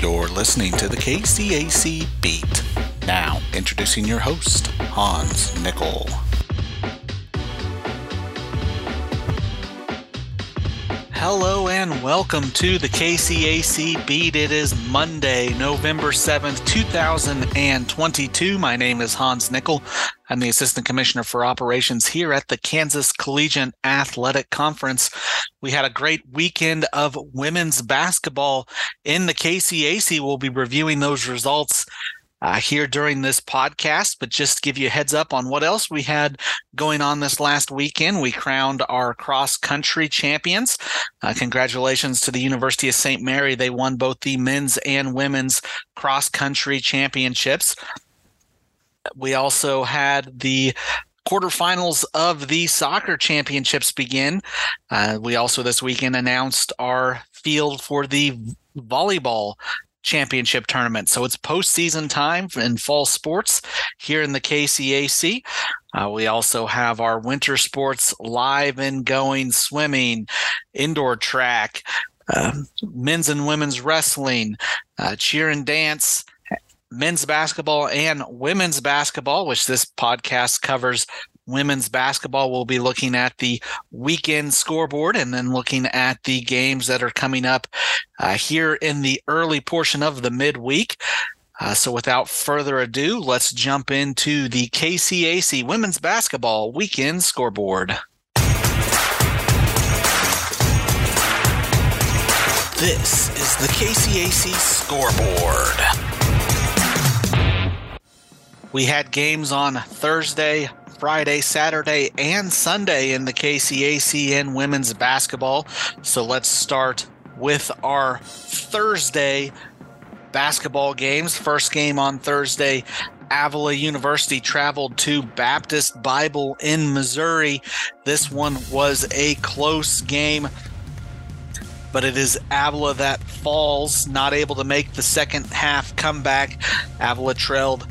You're listening to the KCAC Beat. Now, introducing your host, Hans Nickel. Hello and welcome to the KCAC Beat. It is Monday, November 7th, 2022. My name is Hans Nickel. I'm the Assistant Commissioner for Operations here at the Kansas Collegiate Athletic Conference. We had a great weekend of women's basketball in the KCAC. We'll be reviewing those results uh, here during this podcast, but just give you a heads up on what else we had going on this last weekend. We crowned our cross country champions. Uh, congratulations to the University of St. Mary. They won both the men's and women's cross country championships. We also had the quarterfinals of the soccer championships begin. Uh, we also this weekend announced our field for the volleyball championship tournament. So it's postseason time in fall sports here in the KCAC. Uh, we also have our winter sports live and going swimming, indoor track, uh, men's and women's wrestling, uh, cheer and dance, men's basketball and women's basketball, which this podcast covers women's basketball. We'll be looking at the weekend scoreboard and then looking at the games that are coming up uh, here in the early portion of the midweek. Uh, so, without further ado, let's jump into the KCAC women's basketball weekend scoreboard. This is the KCAC scoreboard. We had games on Thursday, Friday, Saturday, and Sunday in the KCACN women's basketball. So let's start with our Thursday basketball games. First game on Thursday, Avila University traveled to Baptist Bible in Missouri. This one was a close game, but it is Avila that falls, not able to make the second half comeback. Avila trailed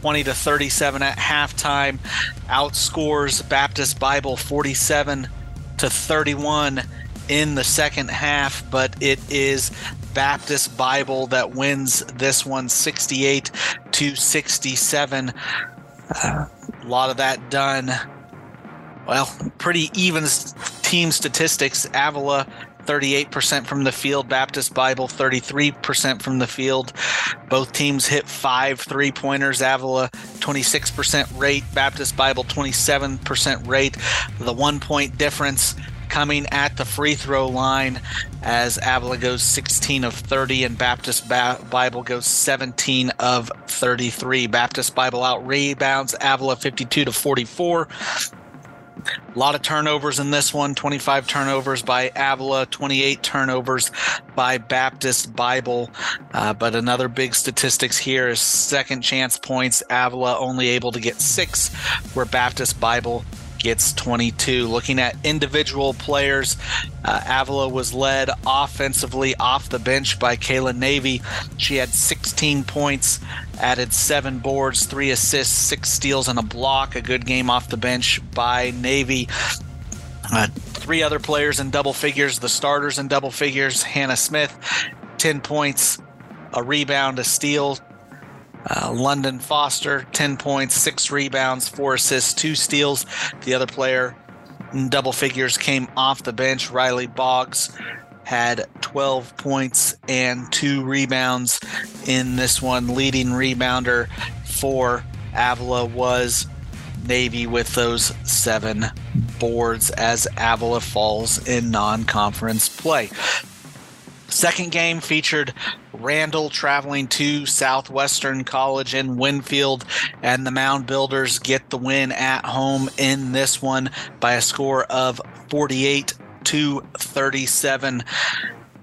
20 to 37 at halftime, outscores Baptist Bible 47 to 31 in the second half, but it is Baptist Bible that wins this one 68 to 67. Uh, a lot of that done. Well, pretty even team statistics. Avila 38% from the field, Baptist Bible 33% from the field. Both teams hit five three pointers. Avila 26% rate, Baptist Bible 27% rate. The one point difference coming at the free throw line as Avila goes 16 of 30 and Baptist ba- Bible goes 17 of 33. Baptist Bible out rebounds Avila 52 to 44. A lot of turnovers in this one 25 turnovers by Avila, 28 turnovers by Baptist Bible. Uh, but another big statistics here is second chance points. Avila only able to get six, where Baptist Bible gets 22. Looking at individual players, uh, Avila was led offensively off the bench by Kayla Navy. She had 16 points, added seven boards, three assists, six steals, and a block. A good game off the bench by Navy. Uh, three other players in double figures, the starters in double figures. Hannah Smith, 10 points, a rebound, a steal, uh, London Foster, 10 points, six rebounds, four assists, two steals. The other player in double figures came off the bench. Riley Boggs had 12 points and two rebounds in this one. Leading rebounder for Avila was Navy with those seven boards as Avila falls in non conference play. Second game featured Randall traveling to Southwestern College in Winfield, and the Mound Builders get the win at home in this one by a score of 48 to 37.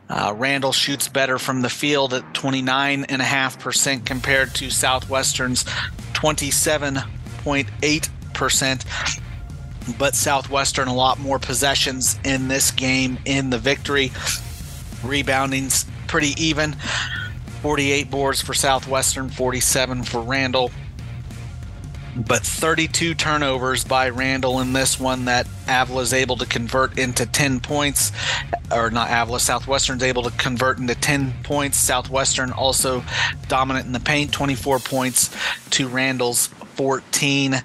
Uh, Randall shoots better from the field at 29.5% compared to Southwestern's 27.8%. But Southwestern a lot more possessions in this game in the victory. Rebounding's pretty even 48 boards for Southwestern, 47 for Randall. but 32 turnovers by Randall in this one that Avila is able to convert into 10 points, or not Avila, Southwestern's able to convert into 10 points. Southwestern also dominant in the paint, 24 points to Randall's 14.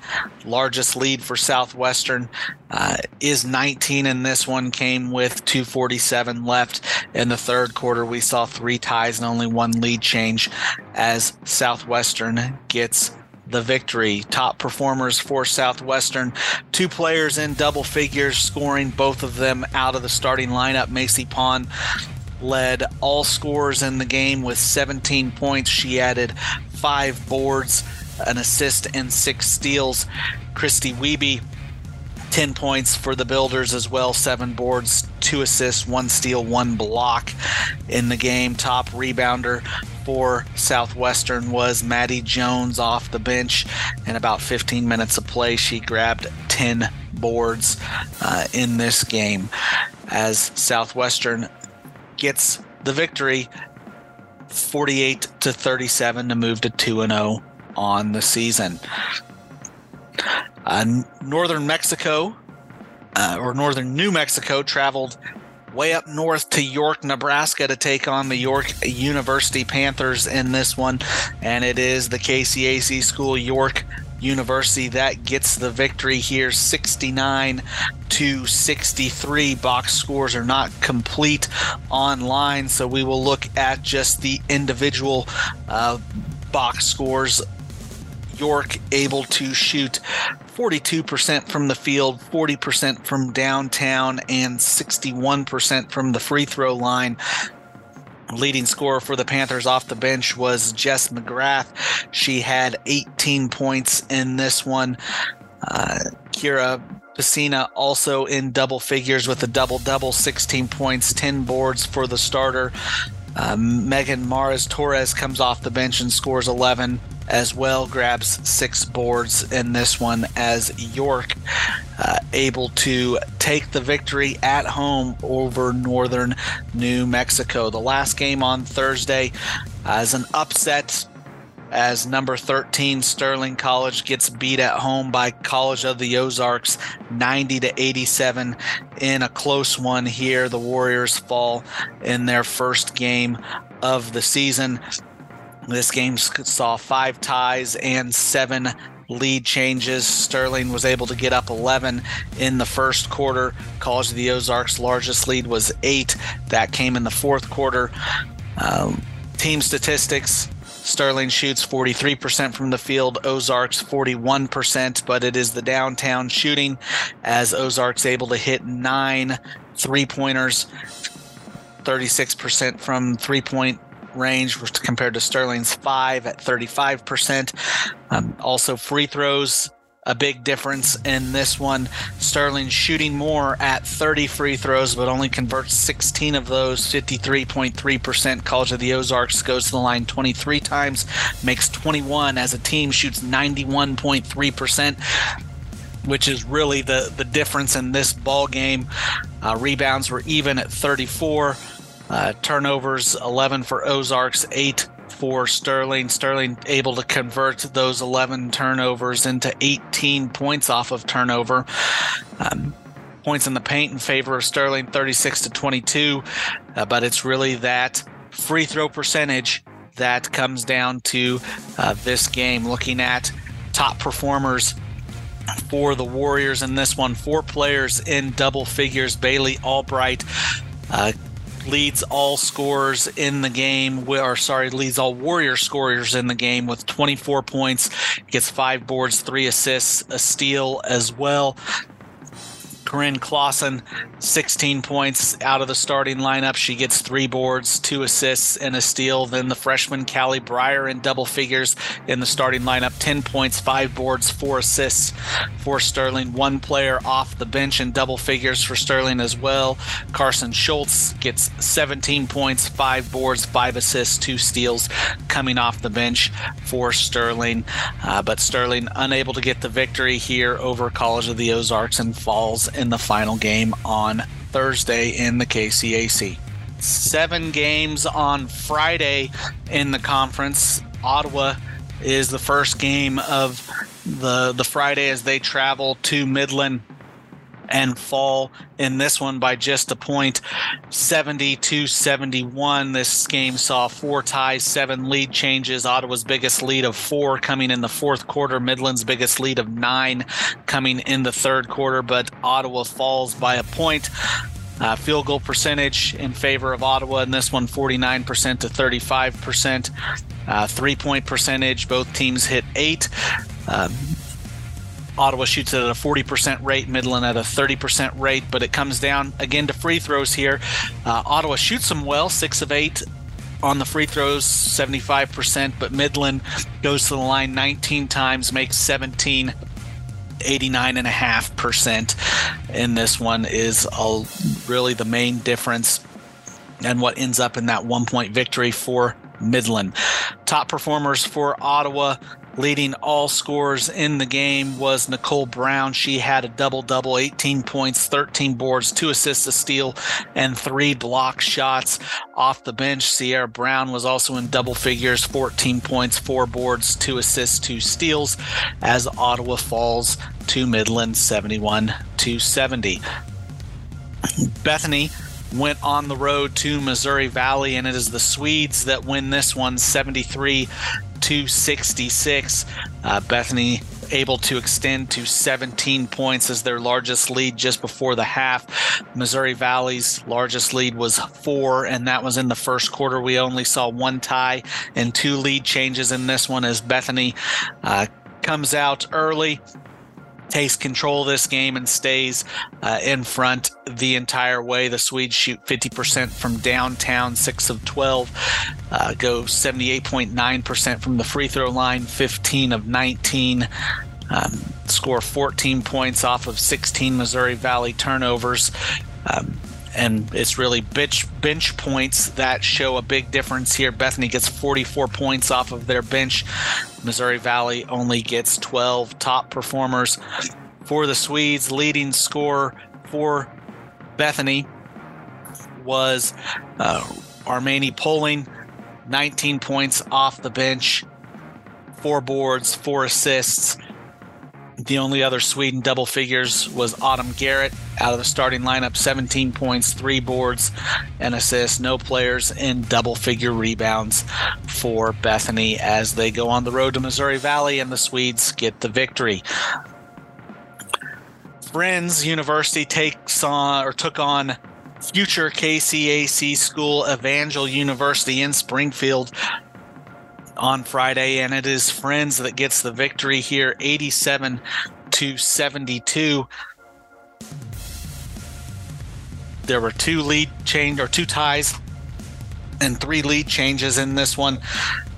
Largest lead for Southwestern uh, is 19 and this one, came with 247 left in the third quarter. We saw three ties and only one lead change as Southwestern gets the victory. Top performers for Southwestern. Two players in double figures, scoring both of them out of the starting lineup. Macy Pond led all scorers in the game with 17 points. She added five boards, an assist, and six steals. Christy Wiebe 10 points for the Builders as well, seven boards, two assists, one steal, one block in the game. Top rebounder for Southwestern was Maddie Jones off the bench. In about 15 minutes of play, she grabbed 10 boards uh, in this game as Southwestern gets the victory 48 to 37 to move to 2 and 0 on the season. Uh, northern Mexico, uh, or northern New Mexico, traveled way up north to York, Nebraska to take on the York University Panthers in this one. And it is the KCAC school, York University, that gets the victory here 69 to 63. Box scores are not complete online, so we will look at just the individual uh, box scores York able to shoot 42% from the field, 40% from downtown, and 61% from the free throw line. Leading scorer for the Panthers off the bench was Jess McGrath. She had 18 points in this one. Uh, Kira Pacina also in double figures with a double double, 16 points, 10 boards for the starter. Uh, Megan Mares Torres comes off the bench and scores 11 as well, grabs six boards in this one as York uh, able to take the victory at home over Northern New Mexico. The last game on Thursday uh, is an upset as number 13 Sterling College gets beat at home by College of the Ozarks 90 to 87 in a close one here. The Warriors fall in their first game of the season. This game saw five ties and seven lead changes. Sterling was able to get up 11 in the first quarter. College of the Ozarks' largest lead was eight. That came in the fourth quarter. Um, team statistics Sterling shoots 43% from the field, Ozarks 41%, but it is the downtown shooting as Ozarks able to hit nine three pointers, 36% from three point range compared to Sterling's five at 35%. Um, also, free throws a big difference in this one. Sterling shooting more at 30 free throws, but only converts 16 of those, 53.3%. College of the Ozarks goes to the line 23 times, makes 21 as a team, shoots 91.3% which is really the, the difference in this ball game. Uh, rebounds were even at 34. Uh, turnovers 11 for Ozarks, 8 for Sterling. Sterling able to convert those 11 turnovers into 18 points off of turnover. Um, points in the paint in favor of Sterling, 36 to 22. Uh, but it's really that free throw percentage that comes down to uh, this game. Looking at top performers for the Warriors in this one, four players in double figures. Bailey Albright. Uh, leads all scorers in the game, or sorry, leads all Warrior scorers in the game with 24 points, gets five boards, three assists, a steal as well. Corinne Clausen, 16 points out of the starting lineup. She gets three boards, two assists, and a steal. Then the freshman Callie Breyer in double figures in the starting lineup, 10 points, five boards, four assists for Sterling. One player off the bench in double figures for Sterling as well. Carson Schultz gets 17 points, five boards, five assists, two steals coming off the bench for Sterling. Uh, but Sterling unable to get the victory here over College of the Ozarks and falls in the final game on Thursday in the KCAC. Seven games on Friday in the conference. Ottawa is the first game of the the Friday as they travel to Midland and fall in this one by just a point. 72 71 this game saw four ties seven lead changes. Ottawa's biggest lead of four coming in the fourth quarter. Midland's biggest lead of nine coming in the third quarter. But ottawa falls by a point. Uh, field goal percentage in favor of Ottawa in this one, 49% to 35%. Uh, three point percentage, both teams hit eight. Um, Ottawa shoots it at a 40% rate, Midland at a 30% rate, but it comes down again to free throws here. Uh, Ottawa shoots them well, six of eight on the free throws, 75%, but Midland goes to the line 19 times, makes 17 89.5% in this one is a, really the main difference and what ends up in that one point victory for Midland. Top performers for Ottawa leading all scorers in the game was Nicole Brown. She had a double double, 18 points, 13 boards, two assists, a steal, and three block shots off the bench. Sierra Brown was also in double figures, 14 points, four boards, two assists, two steals, as Ottawa falls to Midland 71 to 70. Bethany went on the road to Missouri Valley, and it is the Swedes that win this one 73 to 66. Uh, Bethany able to extend to 17 points as their largest lead just before the half. Missouri Valley's largest lead was four, and that was in the first quarter. We only saw one tie and two lead changes in this one as Bethany uh, comes out early takes control of this game and stays uh, in front the entire way. The Swedes shoot 50% from downtown, 6 of 12, uh, go 78.9% from the free throw line, 15 of 19. Um, score 14 points off of 16 Missouri Valley turnovers. Um, and it's really bench bench points that show a big difference here. Bethany gets 44 points off of their bench. Missouri Valley only gets 12 top performers for the Swedes. Leading score for Bethany was uh, Armani Poling, 19 points off the bench, four boards, four assists. The only other Sweden double figures was Autumn Garrett out of the starting lineup, 17 points, three boards, and assists. No players in double figure rebounds for Bethany as they go on the road to Missouri Valley and the Swedes get the victory. Friends University takes on or took on future KCAC school Evangel University in Springfield on Friday, and it is Friends that gets the victory here, 87 to 72. There were two lead change or two ties and three lead changes in this one.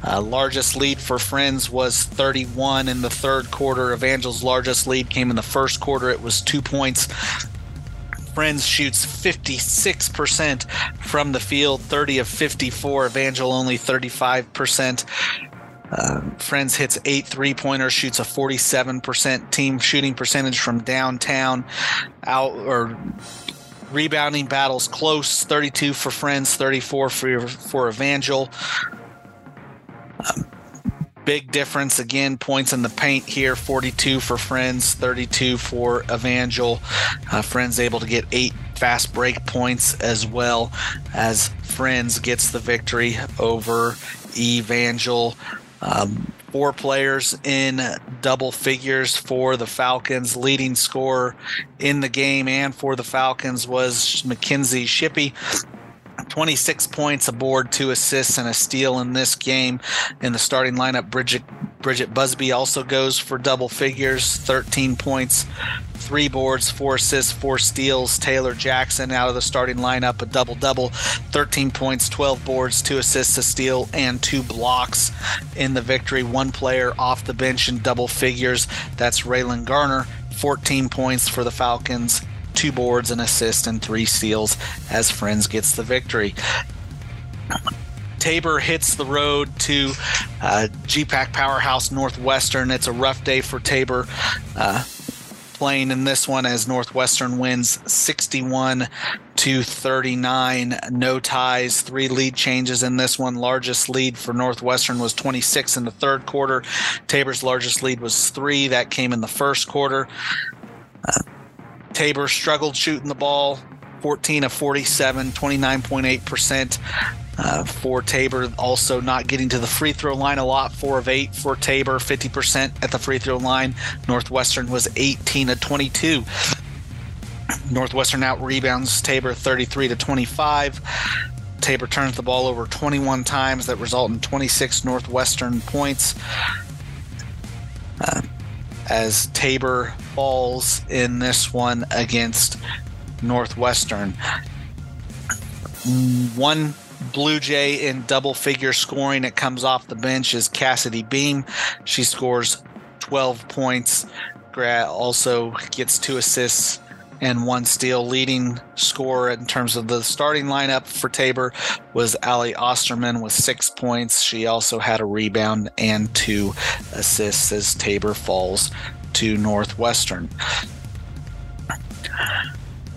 Uh, largest lead for Friends was 31 in the third quarter. Evangel's largest lead came in the first quarter. It was two points. Friends shoots 56% from the field, 30 of 54. Evangel only 35%. Uh, Friends hits eight three pointers, shoots a 47% team shooting percentage from downtown. Out or rebounding battles close 32 for Friends, 34 for, for Evangel. Um, big difference. Again points in the paint here 42 for friends 32 for evangel. Uh, friends able to get eight fast break points as well as friends gets the victory over evangel. Um, four players in double figures for the falcons. Leading scorer in the game and for the falcons was mackenzie shippey 26 points aboard, two assists and a steal in this game. In the starting lineup, Bridget Bridget Busby also goes for double figures, 13 points, three boards, four assists, four steals. Taylor Jackson out of the starting lineup, a double double, 13 points, 12 boards, two assists, a steal, and two blocks in the victory. One player off the bench in double figures. That's Raylan Garner, 14 points for the Falcons two boards, an assist, and three steals as Friends gets the victory. Tabor hits the road to uh, GPAC Powerhouse Northwestern. It's a rough day for Tabor. Uh, playing in this one as Northwestern wins 61 to 39. No ties, three lead changes in this one. Largest lead for Northwestern was 26 in the third quarter. Tabor's largest lead was three. That came in the first quarter. Uh, Tabor struggled shooting the ball, 14 of 47, 29.8%. Uh, for Tabor, also not getting to the free throw line a lot, four of eight for Tabor, 50% at the free throw line. Northwestern was 18 of 22. Northwestern out rebounds Tabor 33 to 25. Tabor turns the ball over 21 times that result in 26 Northwestern points. Uh, as Tabor falls in this one against Northwestern. One Blue Jay in double figure scoring. It comes off the bench is Cassidy Beam. She scores 12 points. Also gets two assists and one steal. Leading scorer in terms of the starting lineup for Tabor was Ali Osterman with six points. She also had a rebound and two assists as Tabor falls to Northwestern.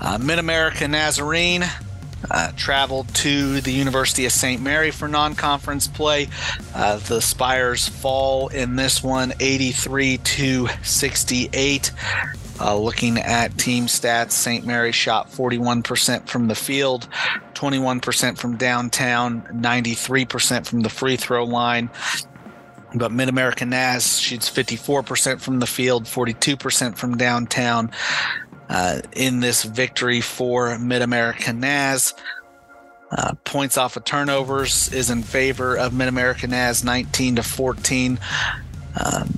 Uh, Mid America Nazarene uh, traveled to the University of St. Mary for non conference play. Uh, the Spires fall in this one 83 to 68. Uh, looking at team stats, St. Mary shot 41% from the field, 21% from downtown, 93% from the free throw line. But Mid American Naz shoots 54% from the field, 42% from downtown. Uh, in this victory for Mid American Naz. Uh, points off of turnovers is in favor of Mid American Naz 19 to 14. Um,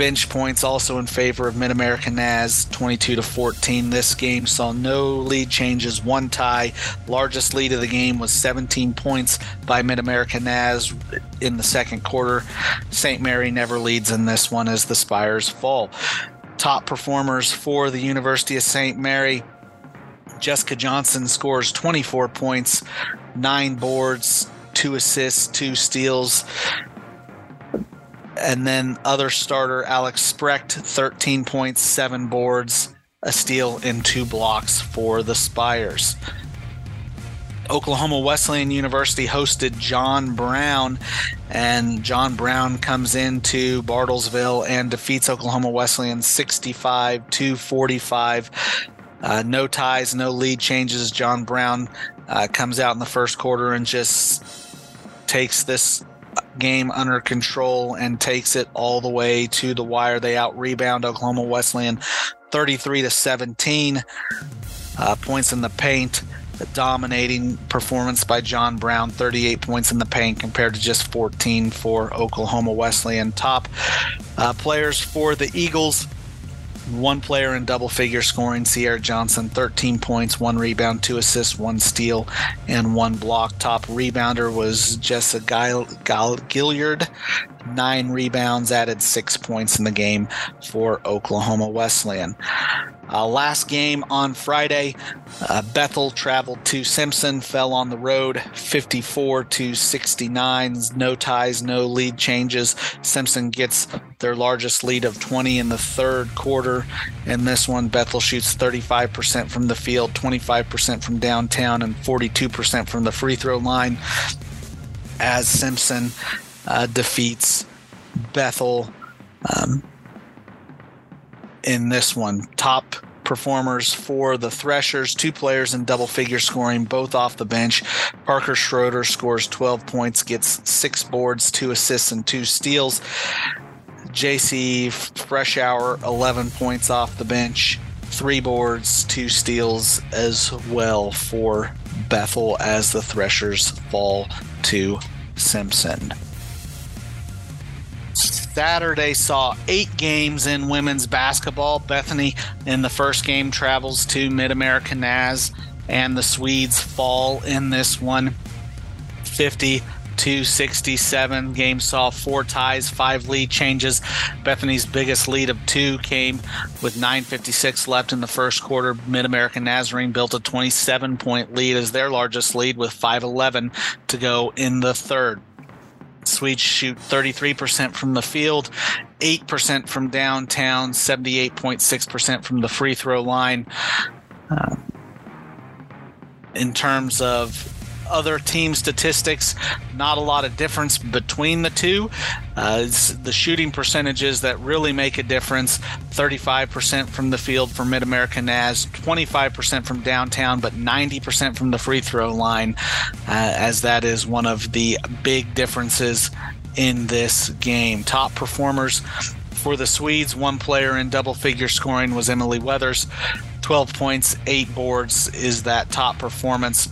bench points also in favor of Mid American Naz 22 to 14. This game saw no lead changes, one tie. Largest lead of the game was 17 points by Mid American Naz in the second quarter. St. Mary never leads in this one as the Spires fall top performers for the University of St. Mary. Jessica Johnson scores 24 points, nine boards, two assists, two steals. And then other starter Alex Sprecht, 13 points, seven boards, a steal, and two blocks for the Spires. Oklahoma Wesleyan University hosted John Brown, and John Brown comes into Bartlesville and defeats Oklahoma Wesleyan 65 to 45. Uh, no ties, no lead changes. John Brown uh, comes out in the first quarter and just takes this game under control and takes it all the way to the wire. They out rebound Oklahoma Wesleyan 33 to 17. Uh, points in the paint The dominating performance by John Brown, 38 points in the paint compared to just 14 for Oklahoma Wesleyan. Top uh, players for the Eagles. One player in double figure scoring, Sierra Johnson, 13 points, one rebound, two assists, one steal, and one block. Top rebounder was Jessica Gilliard, nine rebounds, added six points in the game for Oklahoma Wesleyan. Uh, last game on Friday, uh, Bethel traveled to Simpson, fell on the road 54 to 69. No ties, no lead changes. Simpson gets their largest lead of 20 in the third quarter. In this one, Bethel shoots 35% from the field, 25% from downtown, and 42% from the free throw line as Simpson uh, defeats Bethel. Um, in this one. Top performers for the Threshers, two players in double figure scoring, both off the bench. Parker Schroeder scores 12 points, gets six boards, two assists, and two steals. JC Freshour, 11 points off the bench, three boards, two steals as well for Bethel as the Threshers fall to Simpson. Saturday saw eight games in women's basketball. Bethany in the first game travels to Mid America Naz, and the Swedes fall in this one 50 to 67. Game saw four ties, five lead changes. Bethany's biggest lead of two came with 9.56 left in the first quarter. Mid American Nazarene built a 27 point lead as their largest lead with 5.11 to go in the third. Swedes shoot 33% from the field, 8% from downtown, 78.6% from the free throw line. Uh, in terms of other team statistics, not a lot of difference between the two. Uh, the shooting percentages that really make a difference 35% from the field for Mid America Naz, 25% from downtown, but 90% from the free throw line, uh, as that is one of the big differences in this game. Top performers for the Swedes, one player in double figure scoring was Emily Weathers. 12 points, 8 boards is that top performance.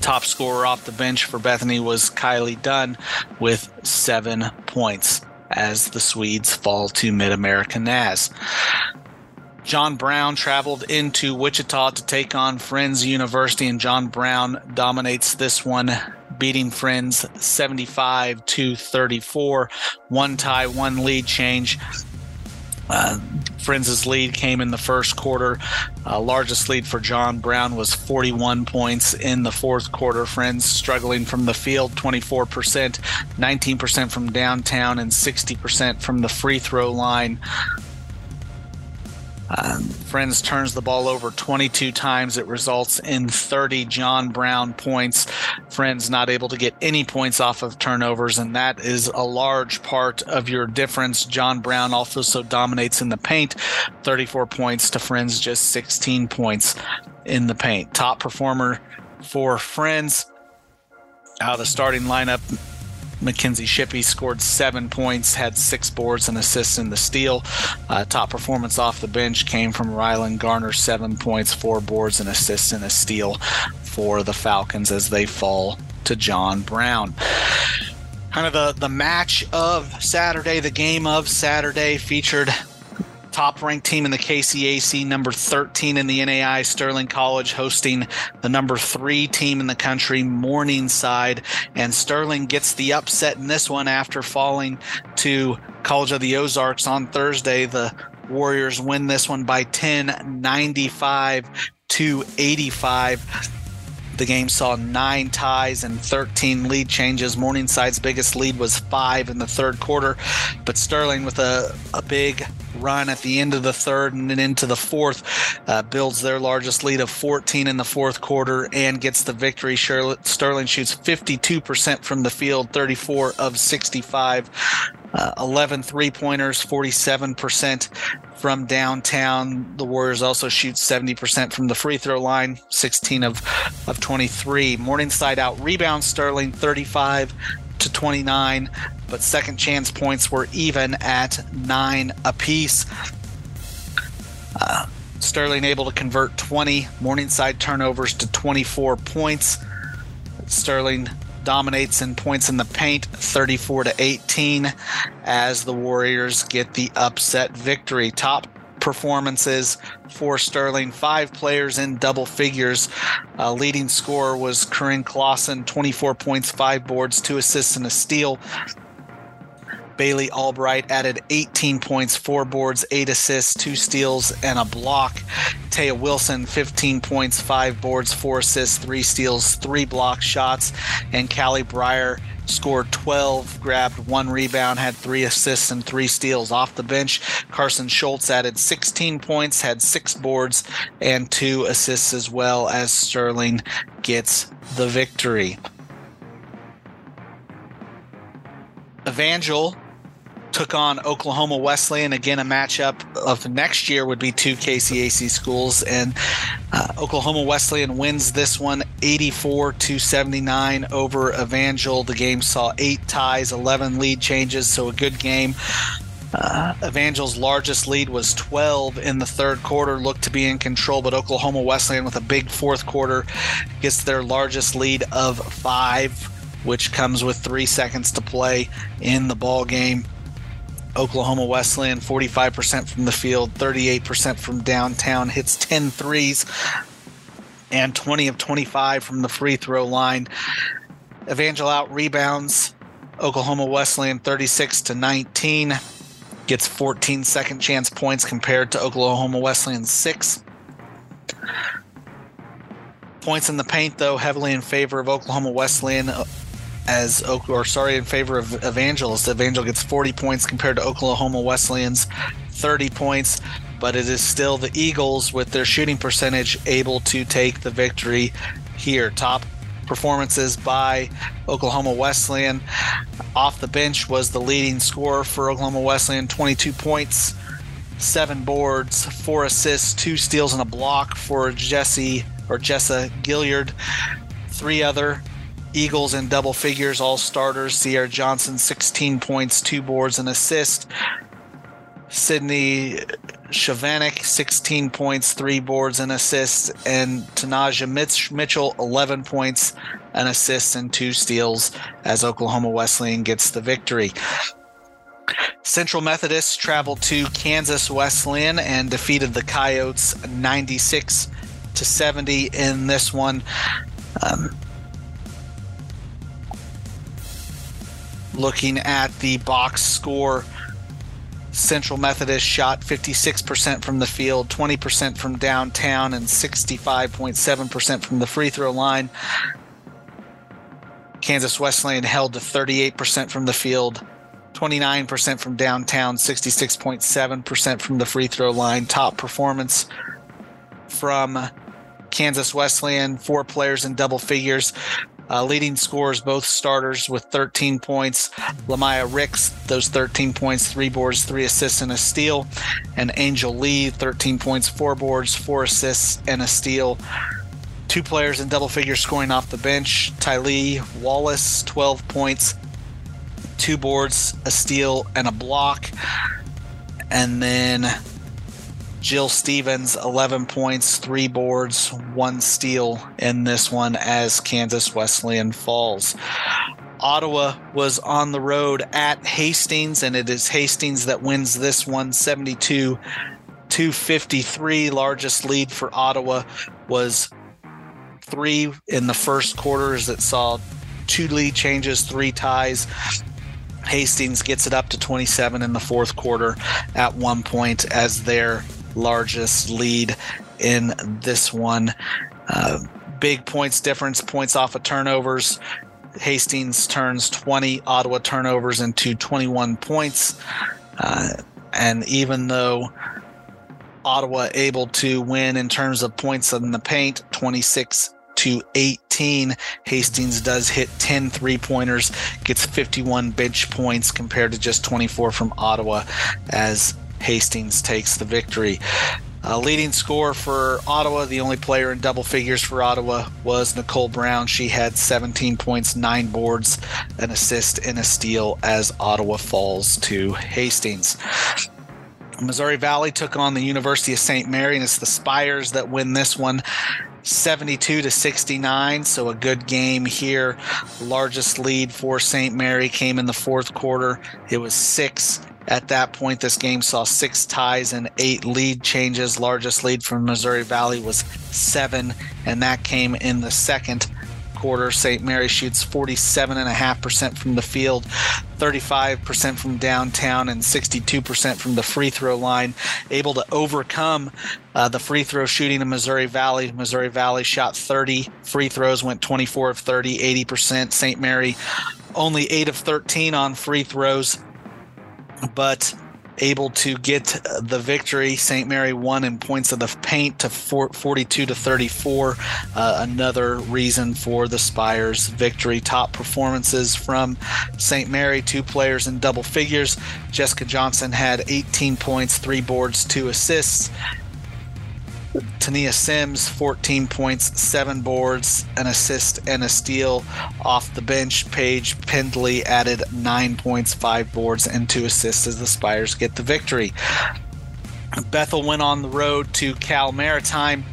Top scorer off the bench for Bethany was Kylie Dunn with seven points as the Swedes fall to Mid America Naz. John Brown traveled into Wichita to take on Friends University, and John Brown dominates this one, beating Friends 75 to 34. One tie, one lead change. Uh, Friends' lead came in the first quarter. Uh, largest lead for John Brown was 41 points in the fourth quarter. Friends struggling from the field 24%, 19% from downtown, and 60% from the free throw line. Um, Friends turns the ball over 22 times. It results in 30 John Brown points. Friends not able to get any points off of turnovers, and that is a large part of your difference. John Brown also so dominates in the paint, 34 points to Friends, just 16 points in the paint. Top performer for Friends out of the starting lineup, Mackenzie Shippey scored seven points, had six boards and assists in the steal. Uh, top performance off the bench came from Rylan Garner, seven points, four boards and assists in a steal for the Falcons as they fall to John Brown kind of the, the match of Saturday, the game of Saturday featured top ranked team in the KCAC, number 13 in the NAIA, Sterling College, hosting the number three team in the country, Morningside. And Sterling gets the upset in this one after falling to College of the Ozarks on Thursday. The Warriors win this one by 10, 95 to 85. The game saw nine ties and 13 lead changes. Morningside's biggest lead was five in the third quarter, but Sterling with a, a big run at the end of the third and then into the fourth uh, builds their largest lead of 14 in the fourth quarter and gets the victory. Sterling shoots 52% from the field, 34 of 65. Uh, 11 three pointers, 47% from downtown. The Warriors also shoot 70% from the free throw line, 16 of, of 23. Morningside out rebound Sterling 35 to 29, but second chance points were even at nine apiece. Uh, Sterling able to convert 20 Morningside turnovers to 24 points. Sterling dominates in points in the paint 34 to 18 as the Warriors get the upset victory. Top performances for Sterling. Five players in double figures. Uh, leading scorer was Corinne Clausen, 24 points, five boards, two assists, and a steal. Bailey Albright added 18 points, four boards, eight assists, two steals, and a block. Taya Wilson, 15 points, five boards, four assists, three steals, three block shots. And Callie Breyer scored 12, grabbed one rebound, had three assists and three steals. Off the bench, Carson Schultz added 16 points, had six boards, and two assists as well as Sterling gets the victory. Evangel took on Oklahoma Wesleyan. Again, a matchup of next year would be two KCAC schools, and uh, Oklahoma Wesleyan wins this one 84 to 79 over Evangel. The game saw eight ties, 11 lead changes, so a good game. Uh, Evangel's largest lead was 12 in the third quarter, looked to be in control, but Oklahoma Wesleyan with a big fourth quarter gets their largest lead of five, which comes with three seconds to play in the ball game. Oklahoma Wesleyan, 45% from the field, 38% from downtown, hits 10 threes, and 20 of 25 from the free throw line. Evangel out rebounds Oklahoma Wesleyan 36 to 19, gets 14 second chance points compared to Oklahoma Wesleyan 6. Points in the paint, though, heavily in favor of Oklahoma Wesleyan. As or sorry in favor of Evangelist. Evangel gets 40 points compared to Oklahoma Wesleyan's 30 points, but it is still the Eagles with their shooting percentage able to take the victory here. Top performances by Oklahoma Wesleyan. Off the bench was the leading scorer for Oklahoma Wesleyan, 22 points, seven boards, four assists, two steals, and a block for Jesse or Jessa Gilliard. Three other Eagles in double figures, all starters. Sierra Johnson, 16 points, two boards, and assist. Sydney Shavanik, 16 points, three boards and assists, and Tanaja Mitch- Mitchell, 11 points, an assist, and two steals as Oklahoma Wesleyan gets the victory. Central Methodist traveled to Kansas Wesleyan and defeated the Coyotes 96 to 70 in this one. Um, looking at the box score Central Methodist shot 56% from the field, 20% from downtown, and 65.7% from the free throw line. Kansas Wesleyan held to 38% from the field, 29% from downtown, 66.7% from the free throw line. Top performance from Kansas Wesleyan, four players in double figures. Uh, leading scorers, both starters with 13 points. Lamaya Ricks, those 13 points, three boards, three assists, and a steal. And Angel Lee, 13 points, four boards, four assists, and a steal. Two players in double figures scoring off the bench. Tylee Wallace, 12 points, two boards, a steal, and a block. And then Jill Stevens, 11 points, three boards, one steal in this one as Kansas Wesleyan falls. Ottawa was on the road at Hastings, and it is Hastings that wins this one 72 253. Largest lead for Ottawa was three in the first quarters that saw two lead changes, three ties. Hastings gets it up to 27 in the fourth quarter at one point as their largest lead in this one. Uh, big points difference, points off of turnovers. Hastings turns 20 Ottawa turnovers into 21 points. Uh, and even though Ottawa able to win in terms of points in the paint, 26 to 18. Hastings does hit 10 three pointers, gets 51 bench points compared to just 24 from Ottawa as Hastings takes the victory. Leading score for Ottawa, the only player in double figures for Ottawa was Nicole Brown. She had 17 points, nine boards, an assist, and a steal as Ottawa falls to Hastings. Missouri Valley took on the University of St. Mary, and it's the Spires that win this one. 72 to 69 so a good game here largest lead for st mary came in the fourth quarter it was six at that point, this game saw six ties and eight lead changes. Largest lead from Missouri Valley was seven, and that came in the second quarter. St. Mary shoots 47.5% from the field, 35% from downtown, and 62% from the free throw line. Able to overcome uh, the free throw shooting in Missouri Valley. Missouri Valley shot 30 free throws, went 24 of 30, 80%. St. Mary only 8 of 13 on free throws but able to get the victory. St. Mary won in points of the paint to 42 to 34. Uh, another reason for the Spires victory. Top performances from St. Mary, two players in double figures. Jessica Johnson had 18 points, three boards, two assists. Tania Sims, 14 points, seven boards, an assist, and a steal off the bench. Paige Pendley added nine points, five boards, and two assists as the Spires get the victory. Bethel went on the road to Cal Maritime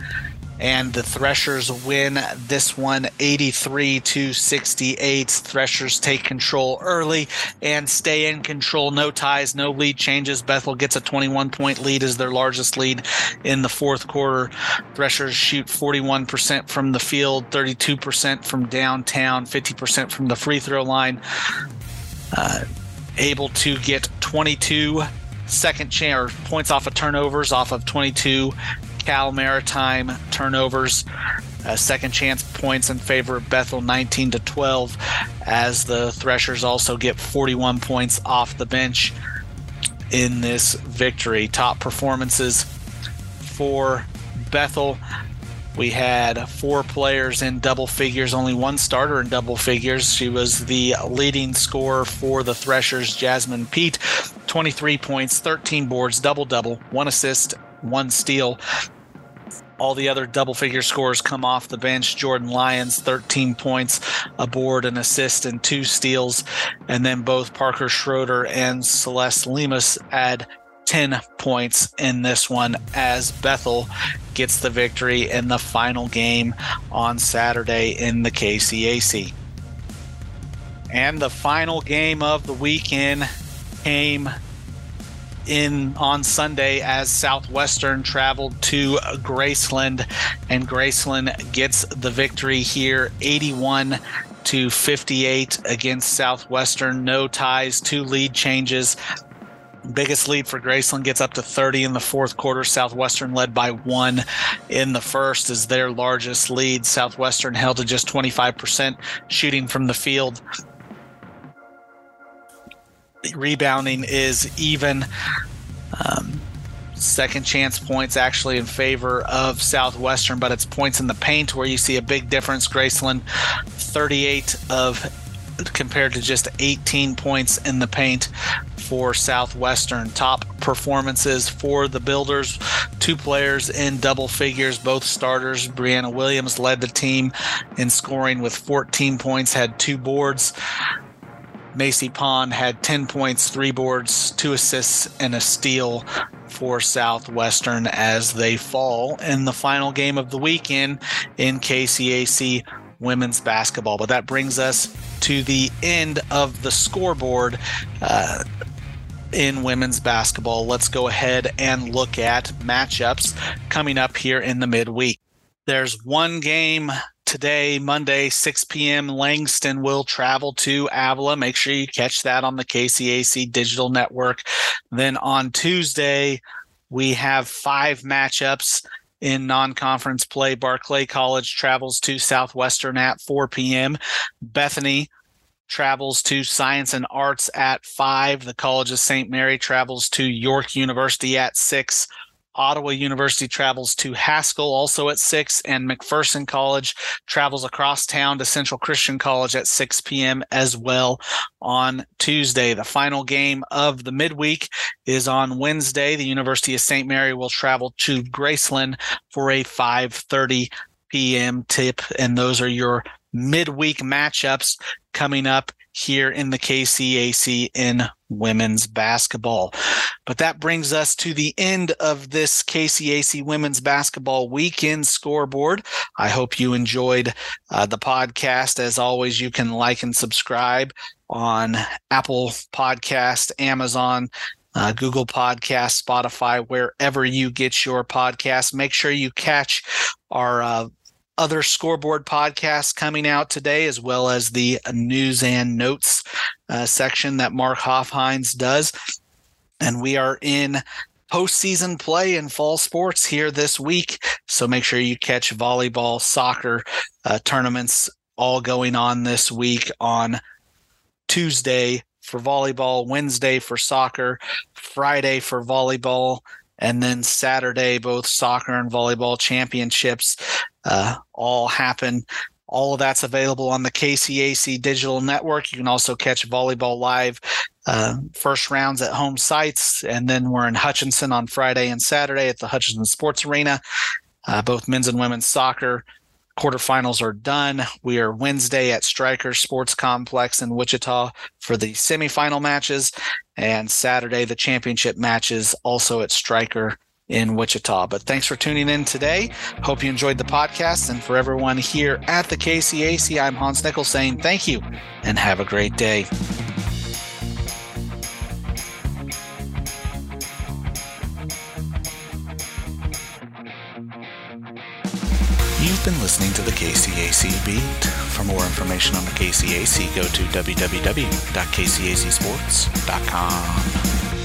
and the Threshers win this one 83 to 68. Threshers take control early and stay in control. No ties, no lead changes. Bethel gets a 21 point lead as their largest lead in the fourth quarter. Threshers shoot 41% from the field, 32% from downtown, 50% from the free throw line. Uh, able to get 22 second chance points off of turnovers off of 22 Cal Maritime turnovers. Uh, second chance points in favor of Bethel 19 to 12 as the Threshers also get 41 points off the bench in this victory. Top performances for Bethel. We had four players in double figures, only one starter in double figures. She was the leading scorer for the Threshers, Jasmine Pete. 23 points, 13 boards, double double, one assist, one steal. All the other double figure scores come off the bench. Jordan Lyons, 13 points, a board, an assist, and two steals. And then both Parker Schroeder and Celeste Lemus add 10 points in this one as Bethel gets the victory in the final game on Saturday in the KCAC. And the final game of the weekend came in on Sunday as Southwestern traveled to Graceland, and Graceland gets the victory here, 81 to 58 against Southwestern. No ties, two lead changes. Biggest lead for Graceland gets up to 30 in the fourth quarter. Southwestern led by one in the first is their largest lead. Southwestern held to just 25% shooting from the field. Rebounding is even. Um, second chance points actually in favor of Southwestern, but it's points in the paint where you see a big difference. Graceland, 38 of compared to just 18 points in the paint for Southwestern. Top performances for the Builders, two players in double figures, both starters. Brianna Williams led the team in scoring with 14 points, had two boards. Macy Pond had 10 points, three boards, two assists, and a steal for Southwestern as they fall in the final game of the weekend in KCAC women's basketball. But that brings us to the end of the scoreboard. Uh, in women's basketball. Let's go ahead and look at matchups coming up here in the midweek. There's one game today, Monday, 6 p.m. Langston will travel to Avila. Make sure you catch that on the KCAC digital network. Then on Tuesday, we have five matchups in non-conference play. Barclay College travels to Southwestern at 4 p.m. Bethany travels to Science and Arts at 5. The College of St. Mary travels to York University at 6. Ottawa University travels to Haskell also at 6, and McPherson College travels across town to Central Christian College at 6 p.m. as well on Tuesday. The final game of the midweek is on Wednesday. The University of St. Mary will travel to Graceland for a 5:30 p.m. tip, and those are your midweek matchups coming up here in the KCAC in women's basketball. But that brings us to the end of this KCAC women's basketball weekend scoreboard. I hope you enjoyed uh, the podcast. As always, you can like and subscribe on Apple Podcast, Amazon, uh, Google Podcast, Spotify, wherever you get your podcast. Make sure you catch our uh, other scoreboard podcasts coming out today, as well as the news and notes uh, section that Mark Hoffhines does. And we are in postseason play in fall sports here this week. So make sure you catch volleyball, soccer uh, tournaments all going on this week on Tuesday for volleyball, Wednesday for soccer, Friday for volleyball, and then Saturday, both soccer and volleyball championships uh, all happen. All of that's available on the KCAC digital network. You can also catch volleyball live uh, first rounds at home sites, and then we're in Hutchinson on Friday and Saturday at the Hutchinson Sports Arena. Uh, both men's and women's soccer quarterfinals are done. We are Wednesday at Stryker Sports Complex in Wichita for the semifinal matches, and Saturday the championship matches also at Stryker in Wichita. But thanks for tuning in today. Hope you enjoyed the podcast. And for everyone here at the KCAC, I'm Hans Nickel saying thank you and have a great day. You've been listening to the KCAC Beat. For more information on the KCAC, go to www.kcacsports.com.